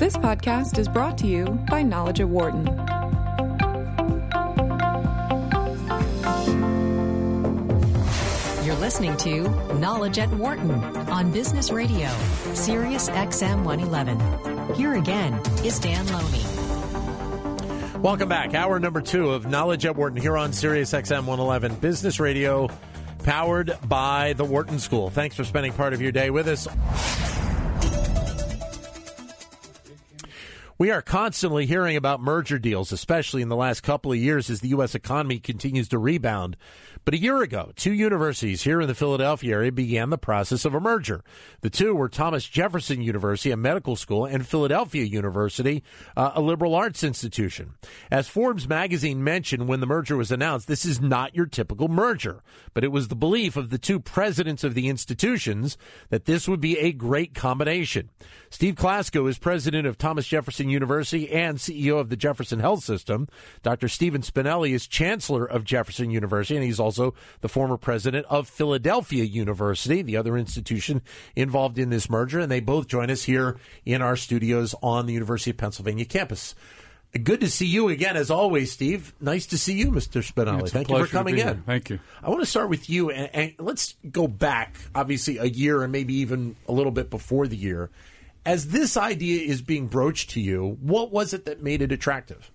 This podcast is brought to you by Knowledge at Wharton. You're listening to Knowledge at Wharton on Business Radio, Sirius XM 111. Here again is Dan Loney. Welcome back. Hour number two of Knowledge at Wharton here on Sirius XM 111 Business Radio, powered by the Wharton School. Thanks for spending part of your day with us. We are constantly hearing about merger deals, especially in the last couple of years as the U.S. economy continues to rebound. But a year ago, two universities here in the Philadelphia area began the process of a merger. The two were Thomas Jefferson University, a medical school, and Philadelphia University, uh, a liberal arts institution. As Forbes magazine mentioned when the merger was announced, this is not your typical merger, but it was the belief of the two presidents of the institutions that this would be a great combination. Steve Klasko is president of Thomas Jefferson University and CEO of the Jefferson Health System. Dr. Stephen Spinelli is chancellor of Jefferson University, and he's also the former president of Philadelphia University, the other institution involved in this merger. And they both join us here in our studios on the University of Pennsylvania campus. Good to see you again, as always, Steve. Nice to see you, Mr. Spinelli. It's Thank you for coming in. Thank you. I want to start with you, and, and let's go back, obviously, a year and maybe even a little bit before the year. As this idea is being broached to you, what was it that made it attractive?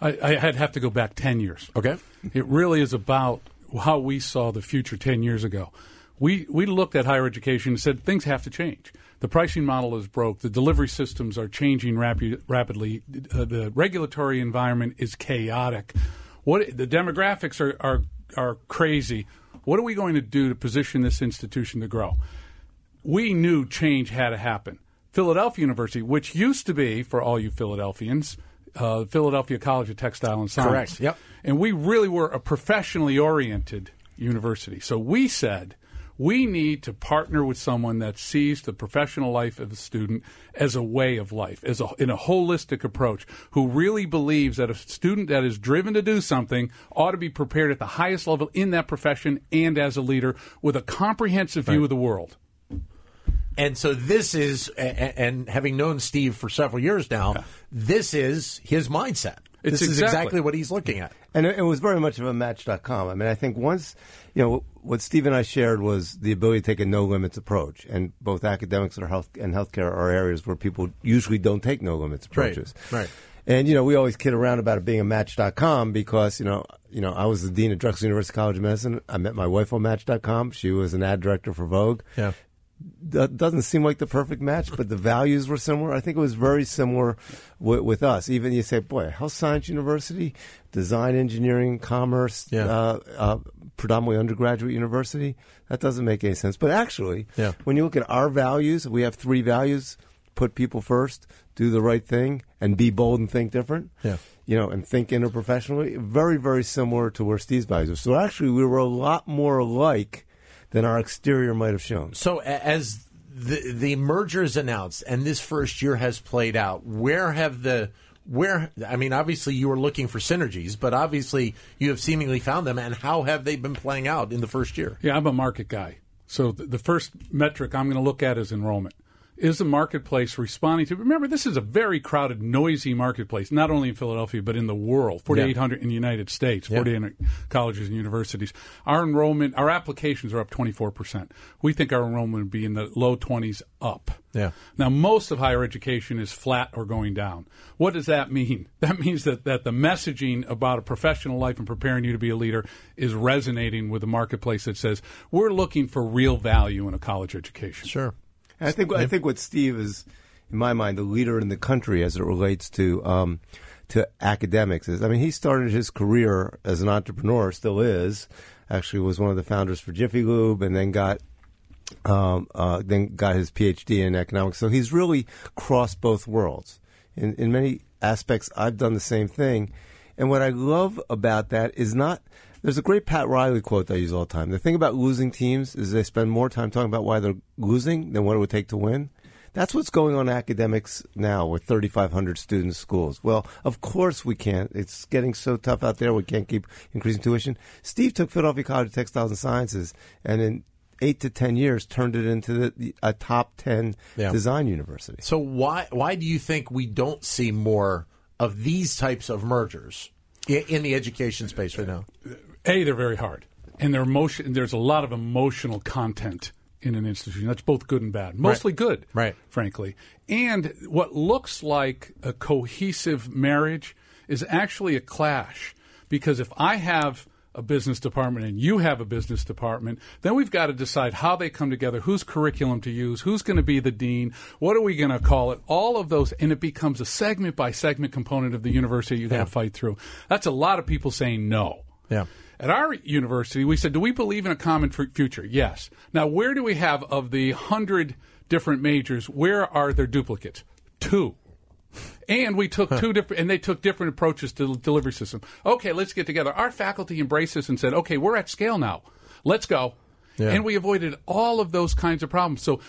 I, I'd have to go back 10 years. Okay. It really is about how we saw the future 10 years ago. We, we looked at higher education and said things have to change. The pricing model is broke. The delivery systems are changing rapi- rapidly. Uh, the regulatory environment is chaotic. What the demographics are, are are crazy. What are we going to do to position this institution to grow? We knew change had to happen. Philadelphia University, which used to be for all you Philadelphians, uh, Philadelphia College of Textile and Science. Correct, yep. And we really were a professionally oriented university. So we said we need to partner with someone that sees the professional life of the student as a way of life, as a, in a holistic approach, who really believes that a student that is driven to do something ought to be prepared at the highest level in that profession and as a leader with a comprehensive view of the world. And so this is, a- a- and having known Steve for several years now, this is his mindset. It's this is exactly- exactly what he's looking at. And it, it was very much of a match.com. I mean, I think once, you know, what Steve and I shared was the ability to take a no limits approach. And both academics and health and healthcare are areas where people usually don't take no limits Right, approaches. right. And, you know, we always kid around about it being a match.com because, you know, you know, I was the dean of Drexel University College of Medicine. I met my wife on match.com. She was an ad director for Vogue. Yeah. That doesn't seem like the perfect match, but the values were similar. I think it was very similar with, with us. Even you say, boy, Health Science University, Design Engineering, Commerce, Yeah. uh, uh, predominantly undergraduate university. That doesn't make any sense. But actually, Yeah. when you look at our values, we have three values: put people first, do the right thing, and be bold and think different. Yeah. You know, and think interprofessionally. Very, very similar to where Steve's values are. So actually, we were a lot more alike than our exterior might have shown. So as the the merger is announced and this first year has played out, where have the where I mean, obviously you were looking for synergies, but obviously you have seemingly found them. And how have they been playing out in the first year? Yeah, I'm a market guy. So the first metric I'm going to look at is enrollment. Is the marketplace responding to? Remember, this is a very crowded, noisy marketplace, not only in Philadelphia, but in the world. 4,800 in the United States, 4,800 colleges and universities. Our enrollment, our applications are up 24%. We think our enrollment would be in the low 20s up. Yeah. Now, most of higher education is flat or going down. What does that mean? That means that, that the messaging about a professional life and preparing you to be a leader is resonating with the marketplace that says we're looking for real value in a college education. Sure. And I think I think what Steve is, in my mind, the leader in the country as it relates to um, to academics is. I mean, he started his career as an entrepreneur, still is. Actually, was one of the founders for Jiffy Lube, and then got um, uh, then got his PhD in economics. So he's really crossed both worlds. In in many aspects, I've done the same thing. And what I love about that is not. There's a great Pat Riley quote that I use all the time. The thing about losing teams is they spend more time talking about why they're losing than what it would take to win. That's what's going on in academics now with 3,500 student schools. Well, of course we can't. It's getting so tough out there. We can't keep increasing tuition. Steve took Philadelphia College of Textiles and Sciences, and in eight to ten years turned it into the, a top ten Yeah. design university. So why why do you think we don't see more of these types of mergers in the education space right now? A, they're very hard, and they're emotion. There's a lot of emotional content in an institution. That's both good and bad. Mostly good, Right. Frankly, and what looks like a cohesive marriage is actually a clash because if I have a business department and you have a business department, then we've got to decide how they come together, whose curriculum to use, who's going to be the dean, what are we going to call it, all of those, and it becomes a segment by segment component of the university you've got to fight through. That's a lot of people saying no. Yeah. At our university, we said, do we believe in a common future? Yes. Now, where do we have of the hundred different majors? Where are their duplicates? Two. And we took two different, and they took different approaches to the delivery system. Okay, let's get together. Our faculty embraced this and said, okay, we're at scale now. Let's go. Yeah. And we avoided all of those kinds of problems. So,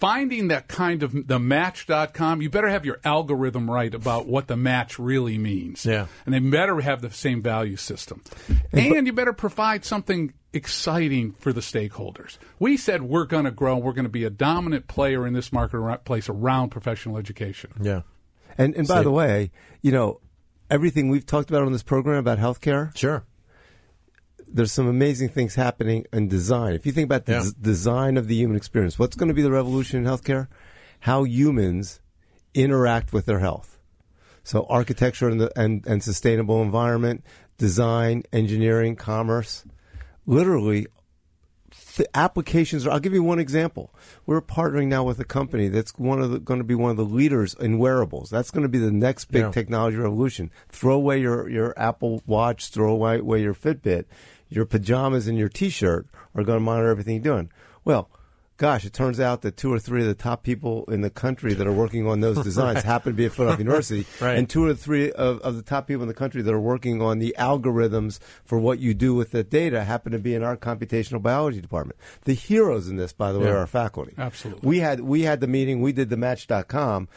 finding that kind of the match.com, you better have your algorithm right about what the match really means. Yeah. And they better have the same value system. And you better provide something exciting for the stakeholders. We said we're going to grow, we're going to be a dominant player in this marketplace around professional education. Yeah. And and by Steve. the way, you know, everything we've talked about on this program about healthcare, Sure. There's some amazing things happening in design. If you think about the Yeah. des- design of the human experience, what's going to be the revolution in healthcare? How humans interact with their health. So architecture and, the, and, and sustainable environment, design, engineering, commerce, literally the applications are, I'll give you one example. We're partnering now with a company that's one of the, going to be one of the leaders in wearables. That's going to be the next big Yeah. technology revolution. Throw away your, your Apple Watch, throw away, away your Fitbit. Your pajamas and your T-shirt are going to monitor everything you're doing. Well, gosh, it turns out that two or three of the top people in the country that are working on those designs happen to be at Philadelphia University, Right. and two or three of, of the top people in the country that are working on the algorithms for what you do with the data happen to be in our computational biology department. The heroes in this, by the way, Yeah. are our faculty. Absolutely. We had we had the meeting. We did the Match.com.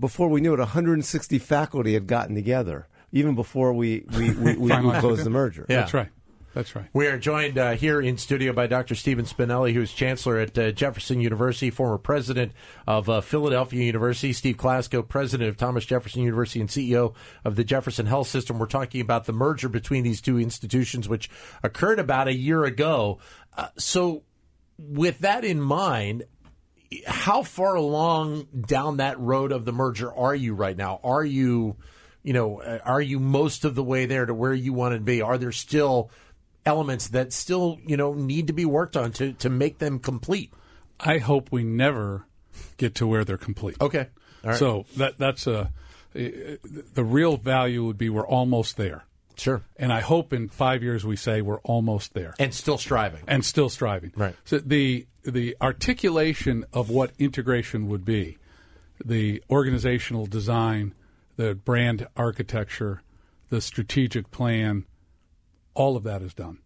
Before we knew it, 160 faculty had gotten together. Even before we we, we, we, we closed the merger. Yeah. That's right. That's right. We are joined uh, here in studio by Dr. Stephen Spinelli, who is chancellor at uh, Jefferson University, former president of uh, Philadelphia University, Steve Klasko, president of Thomas Jefferson University, and CEO of the Jefferson Health System. We're talking about the merger between these two institutions, which occurred about a year ago. Uh, so, with that in mind, how far along down that road of the merger are you right now? Are you, you know, uh, are you most of the way there to where you want to be? Are there still elements that still, you know, need to be worked on to, to make them complete? I hope we never get to where they're complete. Okay. All right. So that that's a the real value would be we're almost there. sure. And I hope in five years we say we're almost there And still striving. and still striving. Right. So the the articulation of what integration would be, the organizational design, the brand architecture, the strategic plan, all of that is done.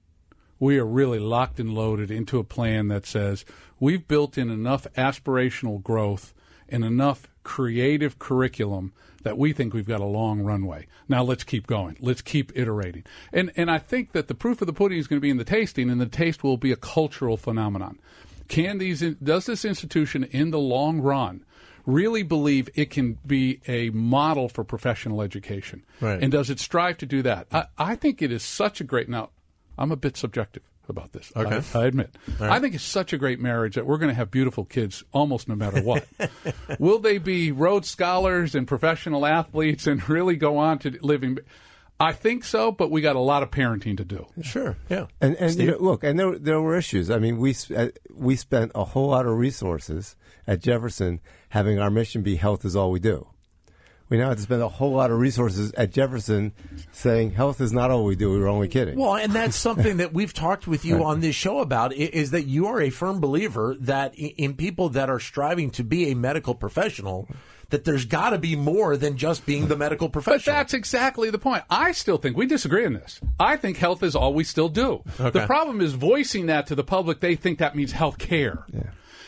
We are really locked and loaded into a plan that says we've built in enough aspirational growth and enough creative curriculum that we think we've got a long runway. Now let's keep going. Let's keep iterating. And and I think that the proof of the pudding is going to be in the tasting and the taste will be a cultural phenomenon. Can these does this institution in the long run really believe it can be a model for professional education? Right. And does it strive to do that? I, I think it is such a great now I'm a bit subjective about this. Okay. I, I admit. I think it's such a great marriage that we're going to have beautiful kids almost no matter what. Will they be Rhodes scholars and professional athletes and really go on to living? I think so, but we got a lot of parenting to do. Sure. Yeah. And and you know, look, and there there were issues. I mean, we uh, we spent a whole lot of resources at Jefferson having our mission be health is all we do. We now have to spend a whole lot of resources at Jefferson saying health is not all we do. We were only kidding. Well, and that's something that we've talked with you on this show about is that you are a firm believer that in people that are striving to be a medical professional, that there's got to be more than just being the medical But professional. that's exactly the point. I still think we disagree on this. I think health is all we still do. Okay. The problem is voicing that to the public. They think that means health care.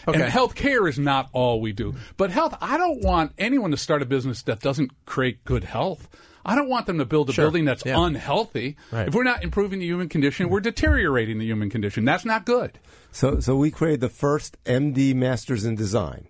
Okay. And health care is not all we do. But health, I don't want anyone to start a business that doesn't create good health. I don't want them to build a Sure. building that's Yeah. unhealthy. Right. If we're not improving the human condition, we're deteriorating the human condition. That's not good. So, so we created the first MD Masters in Design.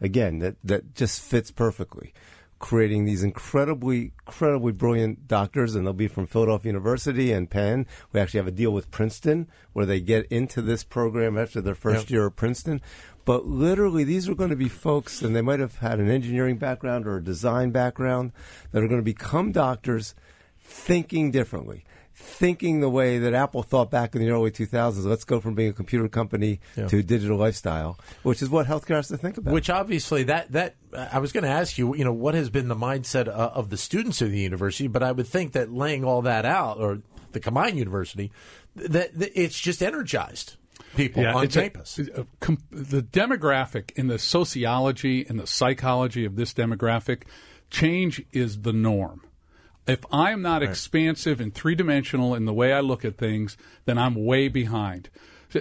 Again, that, that just fits perfectly. Creating these incredibly, incredibly brilliant doctors, and they'll be from Philadelphia University and Penn. We actually have a deal with Princeton where they get into this program after their first Yep. year at Princeton. But literally, these are going to be folks, and they might have had an engineering background or a design background, that are going to become doctors thinking differently, thinking the way that Apple thought back in the early 2000s. Let's go from being a computer company Yeah. to digital lifestyle, which is what healthcare has to think about. Which obviously that that I was going to ask you, you know, what has been the mindset uh, of the students of the university? But I would think that laying all that out, or the combined university, that, that it's just energized people on it's a- campus. a com- the demographic in the sociology and the psychology of this demographic change is the norm. If I'm not expansive and three dimensional in the way I look at things, then I'm way behind. Uh,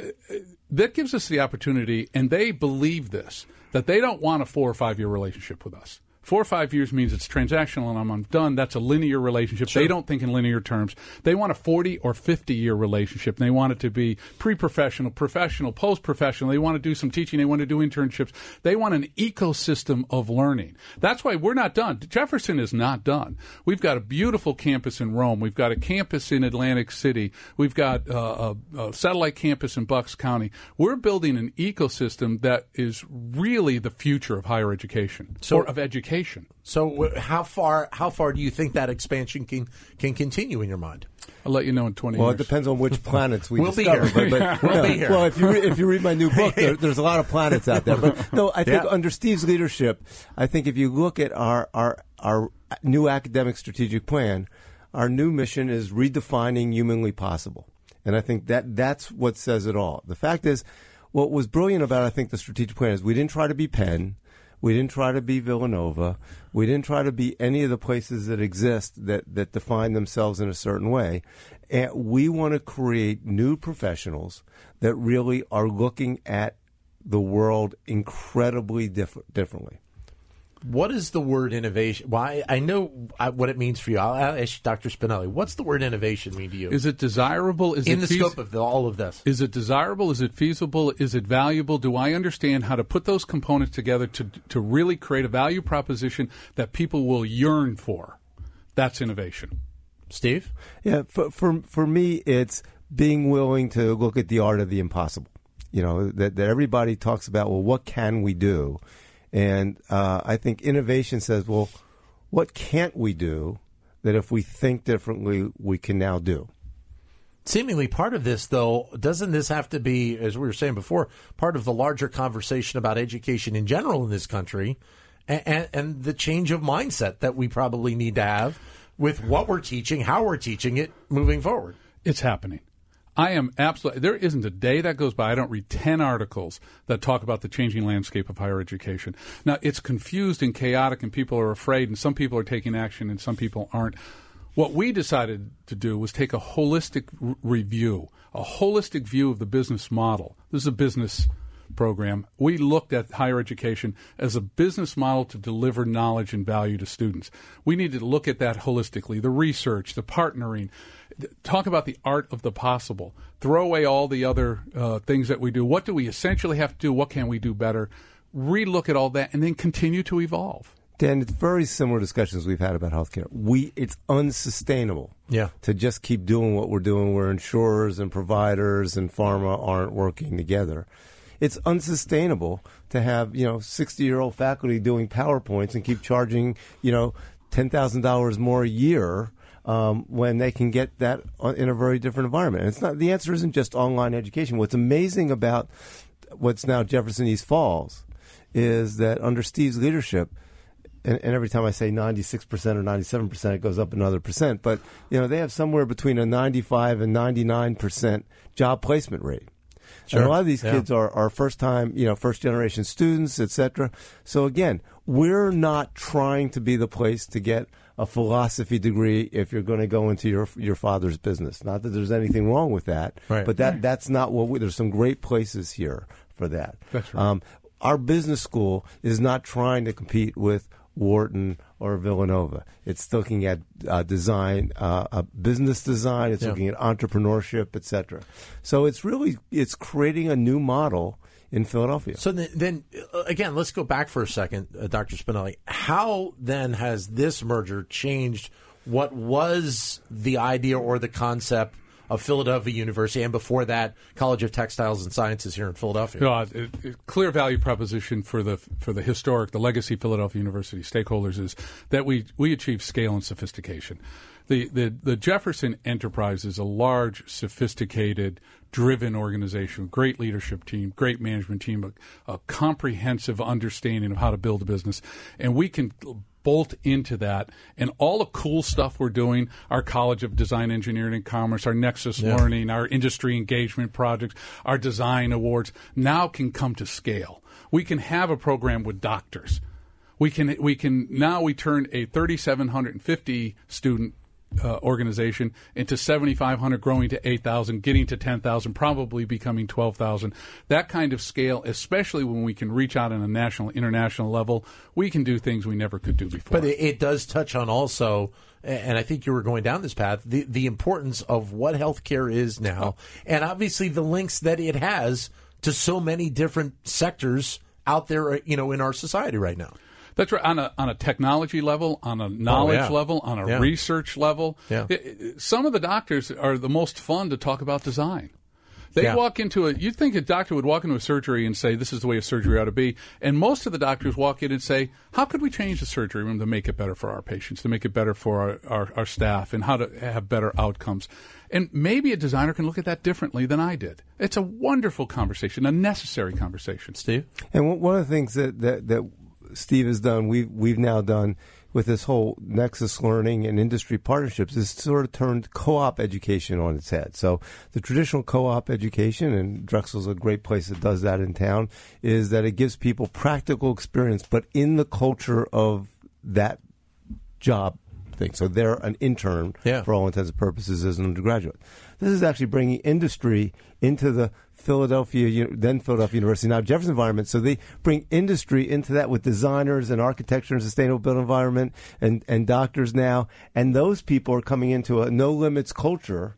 That gives us the opportunity, and they believe this, that they don't want a four or five year relationship with us. Four or five years means it's transactional and I'm, I'm done. That's a linear relationship. They don't think in linear terms. They want a 40 or 50 year relationship. They want it to be pre professional, professional, post professional. They want to do some teaching. They want to do internships. They want an ecosystem of learning. That's why we're not done. Jefferson is not done. We've got a beautiful campus in Rome. We've got a campus in Atlantic City. We've got uh, a, a satellite campus in Bucks County. We're building an ecosystem that is really the future of higher education or of education. So how far how far do you think that expansion can can continue in your mind? I'll let you know in 20 well, it depends on which planets we We'll be here. But, but, We'll no, be here. Well, if you re- if you read my new book, there, there's a lot of planets out there. But no, I think Yeah. under Steve's leadership, I think if you look at our our our new academic strategic plan, our new mission is redefining humanly possible, and I think that that's what says it all. The fact is, what was brilliant about I think the strategic plan is we didn't try to be Penn. We didn't try to be Villanova. We didn't try to be any of the places that exist that, that define themselves in a certain way. And we want to create new professionals that really are looking at the world incredibly diff- differently. What is the word innovation? Why I know uh, what it means for you. I'll I'll ask Dr. Spinelli. What's the word innovation mean to you? Is it desirable? Is in it the feas- scope of the, all of this? Is it desirable? Is it feasible? Is it valuable? Do I understand how to put those components together to to really create a value proposition that people will yearn for? That's innovation. Steve? Yeah, for for for me, it's being willing to look at the art of the impossible. You know that that everybody talks about. Well, what can we do? And uh, I think innovation says, well, what can't we do that if we think differently, we can now do? Seemingly part of this, though, doesn't this have to be, as we were saying before, part of the larger conversation about education in general in this country and, and, and the change of mindset that we probably need to have with what we're teaching, how we're teaching it moving forward? It's happening. I am absolutely. There isn't a day that goes by I don't read ten articles that talk about the changing landscape of higher education. Now it's confused and chaotic, and people are afraid, and some people are taking action, and some people aren't. What we decided to do was take a holistic r- review, a holistic view of the business model. This is a business program. We looked at higher education as a business model to deliver knowledge and value to students. We need to look at that holistically the research, the partnering, talk about the art of the possible, throw away all the other uh, things that we do. What do we essentially have to do? What can we do better? Relook at all that and then continue to evolve. Dan, it's very similar discussions we've had about healthcare. We it's unsustainable. Yeah. To just keep doing what we're doing where insurers and providers and pharma aren't working together. It's unsustainable to have, you know, 60-year-old faculty doing PowerPoints and keep charging, you know, $10,000 more a year um, when they can get that in a very different environment. And it's not the answer isn't just online education. What's amazing about what's now Jefferson East Falls is that under Steve's leadership, and, and every time I say 96% or 97%, it goes up another percent. But, you know, they have somewhere between a 95 and 99% job placement rate. And a lot of these Yeah. kids are, are first time, you know, first generation students, etc. So again, we're not trying to be the place to get a philosophy degree if you're going to go into your your father's business. Not that there's anything wrong with that, Right. but that that's not what we, there's some great places here for that. That's right. Um, our business school is not trying to compete with Wharton, or Villanova. It's looking at uh, design, uh, uh, business design. It's Yeah. looking at entrepreneurship, etc. So it's really it's creating a new model in Philadelphia. So then, then uh, again, let's go back for a second, uh, Dr. Spinelli. How then has this merger changed what was the idea or the concept of Philadelphia University, and before that, College of Textiles and Sciences here in Philadelphia? No, it, it, clear value proposition for the for the historic, the legacy Philadelphia University stakeholders is that we we achieve scale and sophistication. The, the the Jefferson Enterprise is a large, sophisticated, driven organization, great leadership team, great management team, a, a comprehensive understanding of how to build a business, and we can bolt into that. And all the cool stuff we're doing our college of design engineering and commerce our nexus learning our industry engagement projects our design awards now can come to scale. We can have a program with doctors. We can we can now we turn a 3750 student uh, organization into 7500 growing to 8000 getting to 10000 probably becoming 12000 that kind of scale especially when we can reach out on a national international level we can do things we never could do before But it, it does touch on also, and I think you were going down this path, the, the importance of what healthcare is now, and obviously the links that it has to so many different sectors out there, uh, you know, in our society right now. That's right. On a on a technology level, on a oh, knowledge yeah. level, on a Yeah. research level. Yeah. I- I- some of the doctors are the most fun to talk about design. They Yeah. walk into a. You'd think a doctor would walk into a surgery and say, "This is the way a surgery ought to be," and most of the doctors walk in and say, "How could we change the surgery room to make it better for our patients, to make it better for our, our, our staff, and how to have better outcomes?" And maybe a designer can look at that differently than I did. It's a wonderful conversation, a necessary conversation. Steve? And one- one of the things that, that, that Steve has done, we've, we've now done with this whole Nexus Learning and industry partnerships is sort of turned co-op education on its head. So the traditional co-op education, and Drexel's a great place that does that in town, is that it gives people practical experience, but in the culture of that job thing. So they're an intern Yeah. for all intents and purposes as an undergraduate. This is actually bringing industry into the Philadelphia, then Philadelphia University, now Jefferson environment. So they bring industry into that with designers and architecture and sustainable built environment and, and doctors now. And those people are coming into a no limits culture.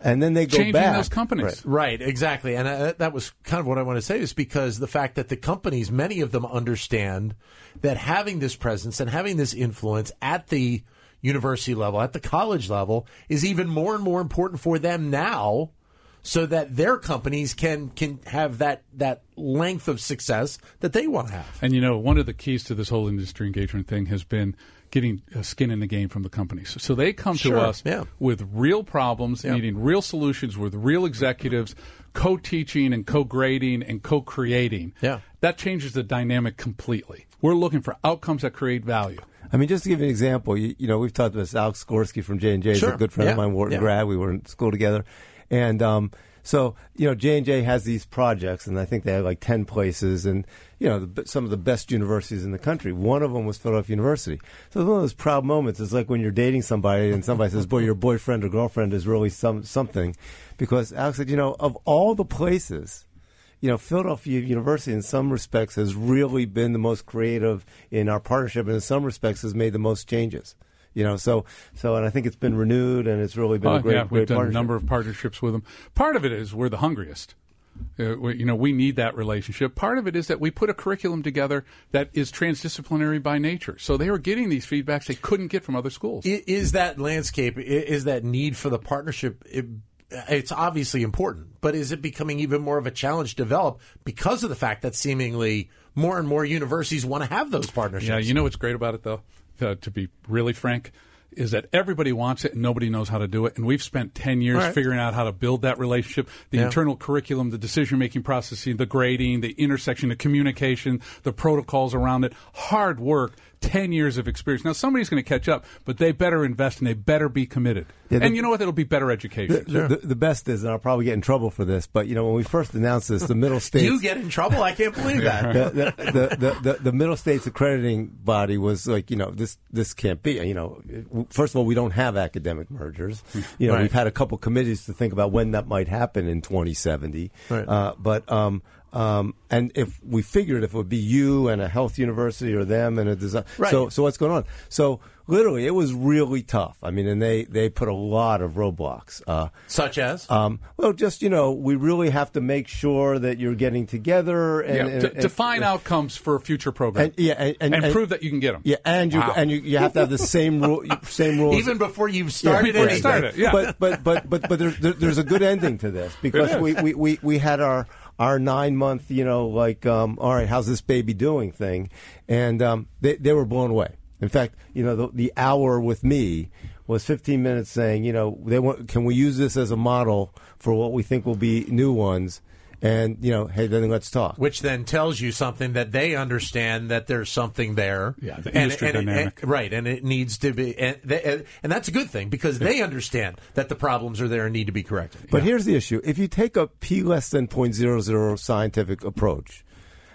And then they go Changing back. those companies. Right. Right, exactly. And uh, that was kind of what I want to say is because the fact that the companies, many of them understand that having this presence and having this influence at the university level, at the college level, is even more and more important for them now so that their companies can can have that that length of success that they want to have. And you know, one of the keys to this whole industry engagement thing has been getting uh, skin in the game from the companies. So they come Sure, to us yeah. with real problems, Yeah. needing real solutions with real executives, co-teaching and co-grading and co-creating. Yeah. That changes the dynamic completely. We're looking for outcomes that create value. I mean, just to give you an example, you, you know, we've talked about this. Alex Gorsky from J and J is Sure. a good friend of mine, Wharton Yeah. grad. We were in school together, and um, so you know, J and J has these projects, and I think they have like ten places, and you know, the, some of the best universities in the country. One of them was Philadelphia University. So it's one of those proud moments. It's like when you're dating somebody, and somebody says, "Boy, your boyfriend or girlfriend is really some something," because Alex said, "You know, of all the places." you know, Philadelphia University in some respects has really been the most creative in our partnership, and in some respects has made the most changes. You know, so so, and I think it's been renewed, and it's really been Oh, a great, yeah, great we've done a number of partnerships with them. Part of it is we're the hungriest. Uh, we, you know, we need that relationship. Part of it is that we put a curriculum together that is transdisciplinary by nature. So they were getting these feedbacks they couldn't get from other schools. Is that landscape? Is that need for the partnership? It, it's obviously important, but is it becoming even more of a challenge to develop because of the fact that seemingly more and more universities want to have those partnerships? Yeah, you know what's great about it, though, uh, to be really frank, is that everybody wants it and nobody knows how to do it. And we've spent 10 years right. figuring out how to build that relationship the Yeah. internal curriculum, the decision making processing, the grading, the intersection, the communication, the protocols around it. Hard work. 10 years of experience. Now, somebody's going to catch up, but they better invest and they better be committed. Yeah, the- and you know what? It'll be better education. The, the, the best is, and I'll probably get in trouble for this, but you know, when we first announced this, the middle states. you get in trouble. I can't believe that. the, the, the, the, the, the middle states accrediting body was like, you know, this this can't be. You know, first of all, we don't have academic mergers. You know, Right. we've had a couple committees to think about when that might happen in 2070. Right. Uh, but um, um, and if we figured if it would be you and a health university or them and a design, Right. so so what's going on? So literally, it was really tough. I mean, and they they put a lot of roadblocks. Uh, Such as? um, well, just you know, we really have to make sure that you're getting together and, Yeah, and- and- define outcomes for a future program. and yeah, and, and, and- prove that you can get them. Yeah, and you Wow. and you, you have to have the same rule, same rules. Even before you've started anything. started. Yeah. But but but but but there's there, there's a good ending to this because we, we, we, we had our our nine month you know like um, all right how's this baby doing thing and um, they they were blown away. In fact, you know the, the hour with me was 15 minutes saying you know they want can we use this as a model for what we think will be new ones and you know hey then let's talk. Which then tells you something that they understand that there's something there. Yeah, the industry and- and- dynamic. right, and it needs to be, and, they, and that's a good thing because they understand that the problems are there and need to be corrected. But here's the issue: if you take a p less than 0.00 scientific approach,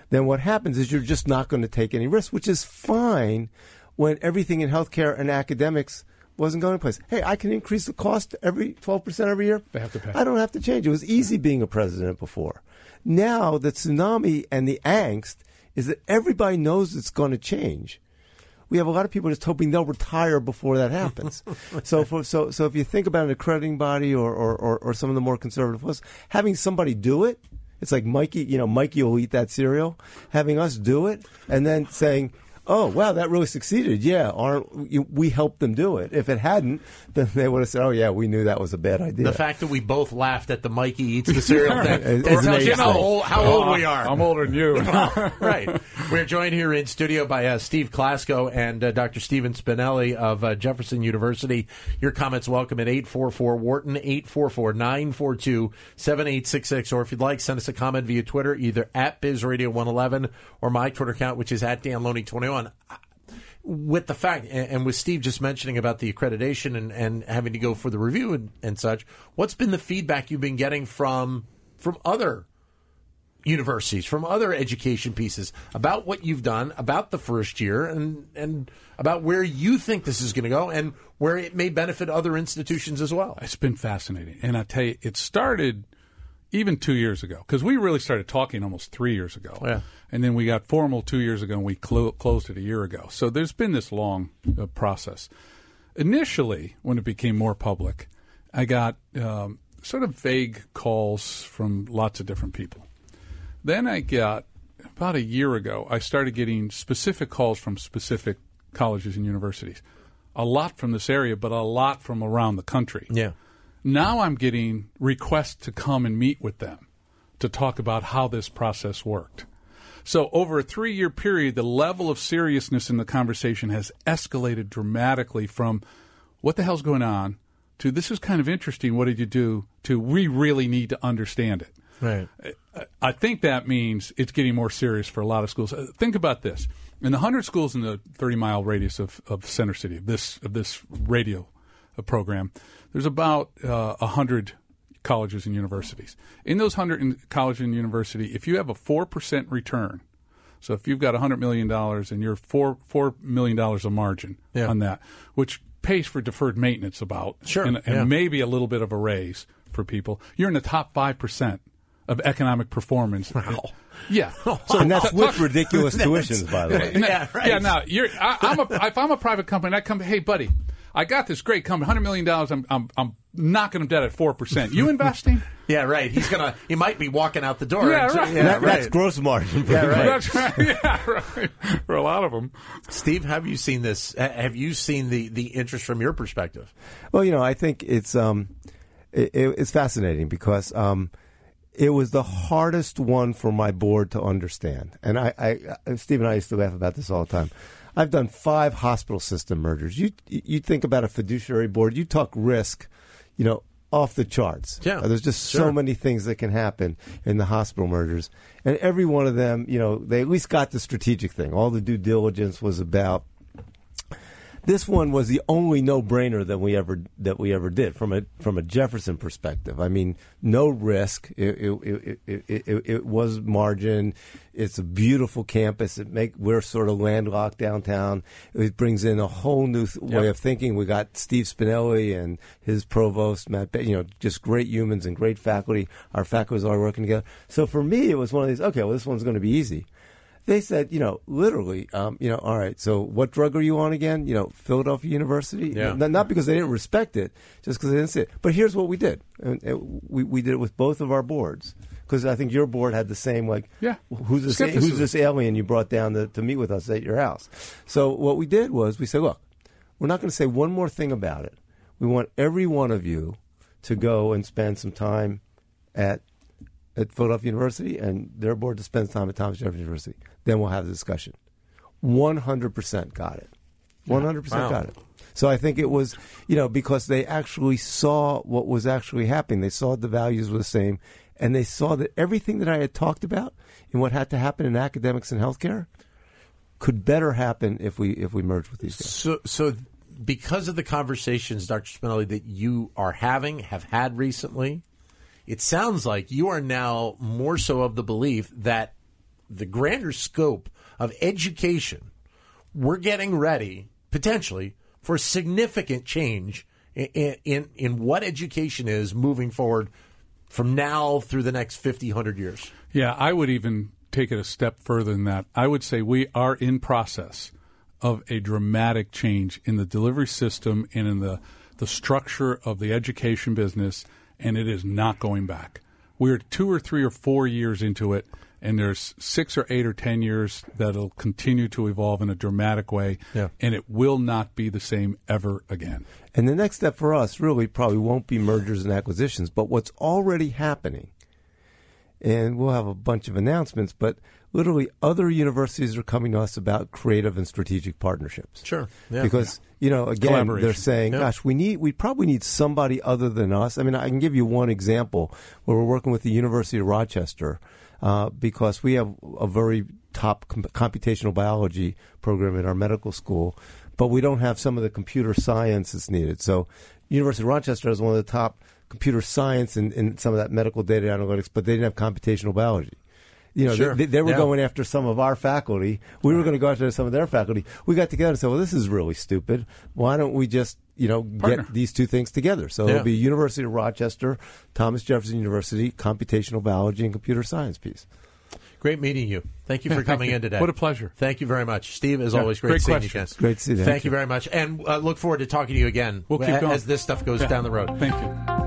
then what happens is you're just not going to take any risks, which is fine when everything in healthcare and academics wasn't going place. Hey, I can increase the cost every 12% every year. They have to pay. I don't have to change. It was easy being a president before. Now the tsunami and the angst is that everybody knows it's going to change. We have a lot of people just hoping they'll retire before that happens. so, for, so, so if you think about an accrediting body or, or, or, or some of the more conservative ones, having somebody do it, it's like Mikey. You know, Mikey will eat that cereal. Having us do it, and then saying, "Oh, wow, that really succeeded." Yeah, aren't we helped them do it? If it hadn't, then they would have said, "Oh, yeah, we knew that was a bad idea." The fact that we both laughed at the Mikey eats the cereal thing It's- tells you how old, how old we are. I'm older than you. right. We're joined here in studio by uh, Steve Klasko and uh, Dr. Stephen Spinelli of uh, Jefferson University. Your comments welcome at 844 Wharton, 844 942 7866. Or if you'd like, send us a comment via Twitter, either at BizRadio111 or my Twitter account, which is at DanLoney21. With the fact, and and with Steve just mentioning about the accreditation and, and having to go for the review and, and such, what's been the feedback you've been getting from from other universities, from other education pieces about what you've done, about the first year, and and about where you think this is going to go, and where it may benefit other institutions as well. It's been fascinating. And I tell you, it started even two years ago because we really started talking almost three years ago. Yeah. And then we got formal two years ago and we clo- closed it a year ago. So there's been this long uh, process. Initially, when it became more public, I got um, sort of vague calls from lots of different people. Then I got, about a year ago, I started getting specific calls from specific colleges and universities. A lot from this area, but a lot from around the country. Yeah. Now I'm getting requests to come and meet with them to talk about how this process worked. So, over a three year period, the level of seriousness in the conversation has escalated dramatically from what the hell's going on to this is kind of interesting. What did you do? To we really need to understand it. Right. I think that means it's getting more serious for a lot of schools. Uh, Think about this: in the hundred schools in the thirty mile radius of, of Center City, of this of this radio uh, program, there's about uh, a hundred colleges and universities. In those hundred in- colleges and university, if you have a four percent return, so if you've got hundred million dollars and you're four four million dollars a margin Yeah. on that, which pays for deferred maintenance about Sure, and, and yeah. maybe a little bit of a raise for people, you're in the top five percent of economic performance. Wow. Yeah. So and that's with talk- ridiculous tuitions, by the way. Yeah, right. Yeah. Now you're. I, I'm a. If I'm a private company, I come. Hey, buddy, I got this great company, hundred million dollars. I'm. I'm. I'm knocking them dead at four percent. You investing? Yeah, right. He's gonna. He might be walking out the door. Yeah, right. yeah, That- That's right. gross margin. Yeah, right. That's right. Yeah, right. For a lot of them. Steve, have you seen this? Have you seen the the interest from your perspective? Well, you know, I think it's um, it, it- it's fascinating because um, it was the hardest one for my board to understand. And I, I, I Steve and I used to laugh about this all the time. I've done five hospital system mergers. You you think about a fiduciary board. You talk risk, you know, off the charts. Yeah, uh, there's just sure. so many things that can happen in the hospital mergers, and every one of them, you know, they at least got the strategic thing. All the due diligence was about this one was the only no-brainer that we ever that we ever did from a from a Jefferson perspective. I mean, no risk. It it, it, it, it was margin. It's a beautiful campus. It make we're sort of landlocked downtown. It brings in a whole new th- way Yep. of thinking. We got Steve Spinelli and his provost Matt. You know, just great humans and great faculty. Our faculty is all working together. So for me, it was one of these. Okay, well, this one's going to be easy they said, you know, literally, um, you know, all right, so what drug are you on again? You know, Philadelphia University? Yeah. Not, not because they didn't respect it, just because they didn't say it. But here's what we did. And, and we, we did it with both of our boards. Because I think your board had the same, like, Yeah. who's this, Skepticism. who's this alien you brought down to, to meet with us at your house? So what we did was we said, look, we're not going to say one more thing about it. We want every one of you to go and spend some time at at Philadelphia University and their board to spend time at Thomas Jefferson University. Then we'll have the discussion. 100% got it. 100% Wow. got it. So I think it was, you know, because they actually saw what was actually happening. They saw the values were the same, and they saw that everything that I had talked about and what had to happen in academics and healthcare could better happen if we if we merged with these guys. So, so because of the conversations, Dr. Spinelli, that you are having, have had recently, it sounds like you are now more so of the belief that the grander scope of education, we're getting ready potentially for significant change in, in in what education is moving forward from now through the next 50, 100 years. Yeah, I would even take it a step further than that. I would say we are in process of a dramatic change in the delivery system and in the the structure of the education business, and it is not going back. We're two or three or four years into it, and there's six or eight or ten years that'll continue to evolve in a dramatic way, Yeah. and it will not be the same ever again. And the next step for us really probably won't be mergers and acquisitions, but what's already happening, and we'll have a bunch of announcements, but literally other universities are coming to us about creative and strategic partnerships. Sure. Yeah. Because, you know, again, they're saying, Yeah. gosh, we need, we probably need somebody other than us. I mean, I can give you one example where we're working with the University of Rochester uh, because we have a very top com- computational biology program in our medical school, but we don't have some of the computer science that's needed. So, University of Rochester is one of the top computer science and, and some of that medical data analytics, but they didn't have computational biology. You know, Sure. they, they were Yeah. going after some of our faculty. We were going to go after some of their faculty. We got together and said, "Well, this is really stupid. Why don't we just, you know, Partner. get these two things together?" So Yeah. it'll be University of Rochester, Thomas Jefferson University, computational biology and computer science piece. Great meeting you. Thank you for coming in today. What a pleasure. Thank you very much, Steve. As Yeah, always, great, great seeing questions. you guys. Great to see you. Thank, you very much, and uh, look forward to talking to you again. We'll keep a- going. as this stuff goes down the road. Thank you.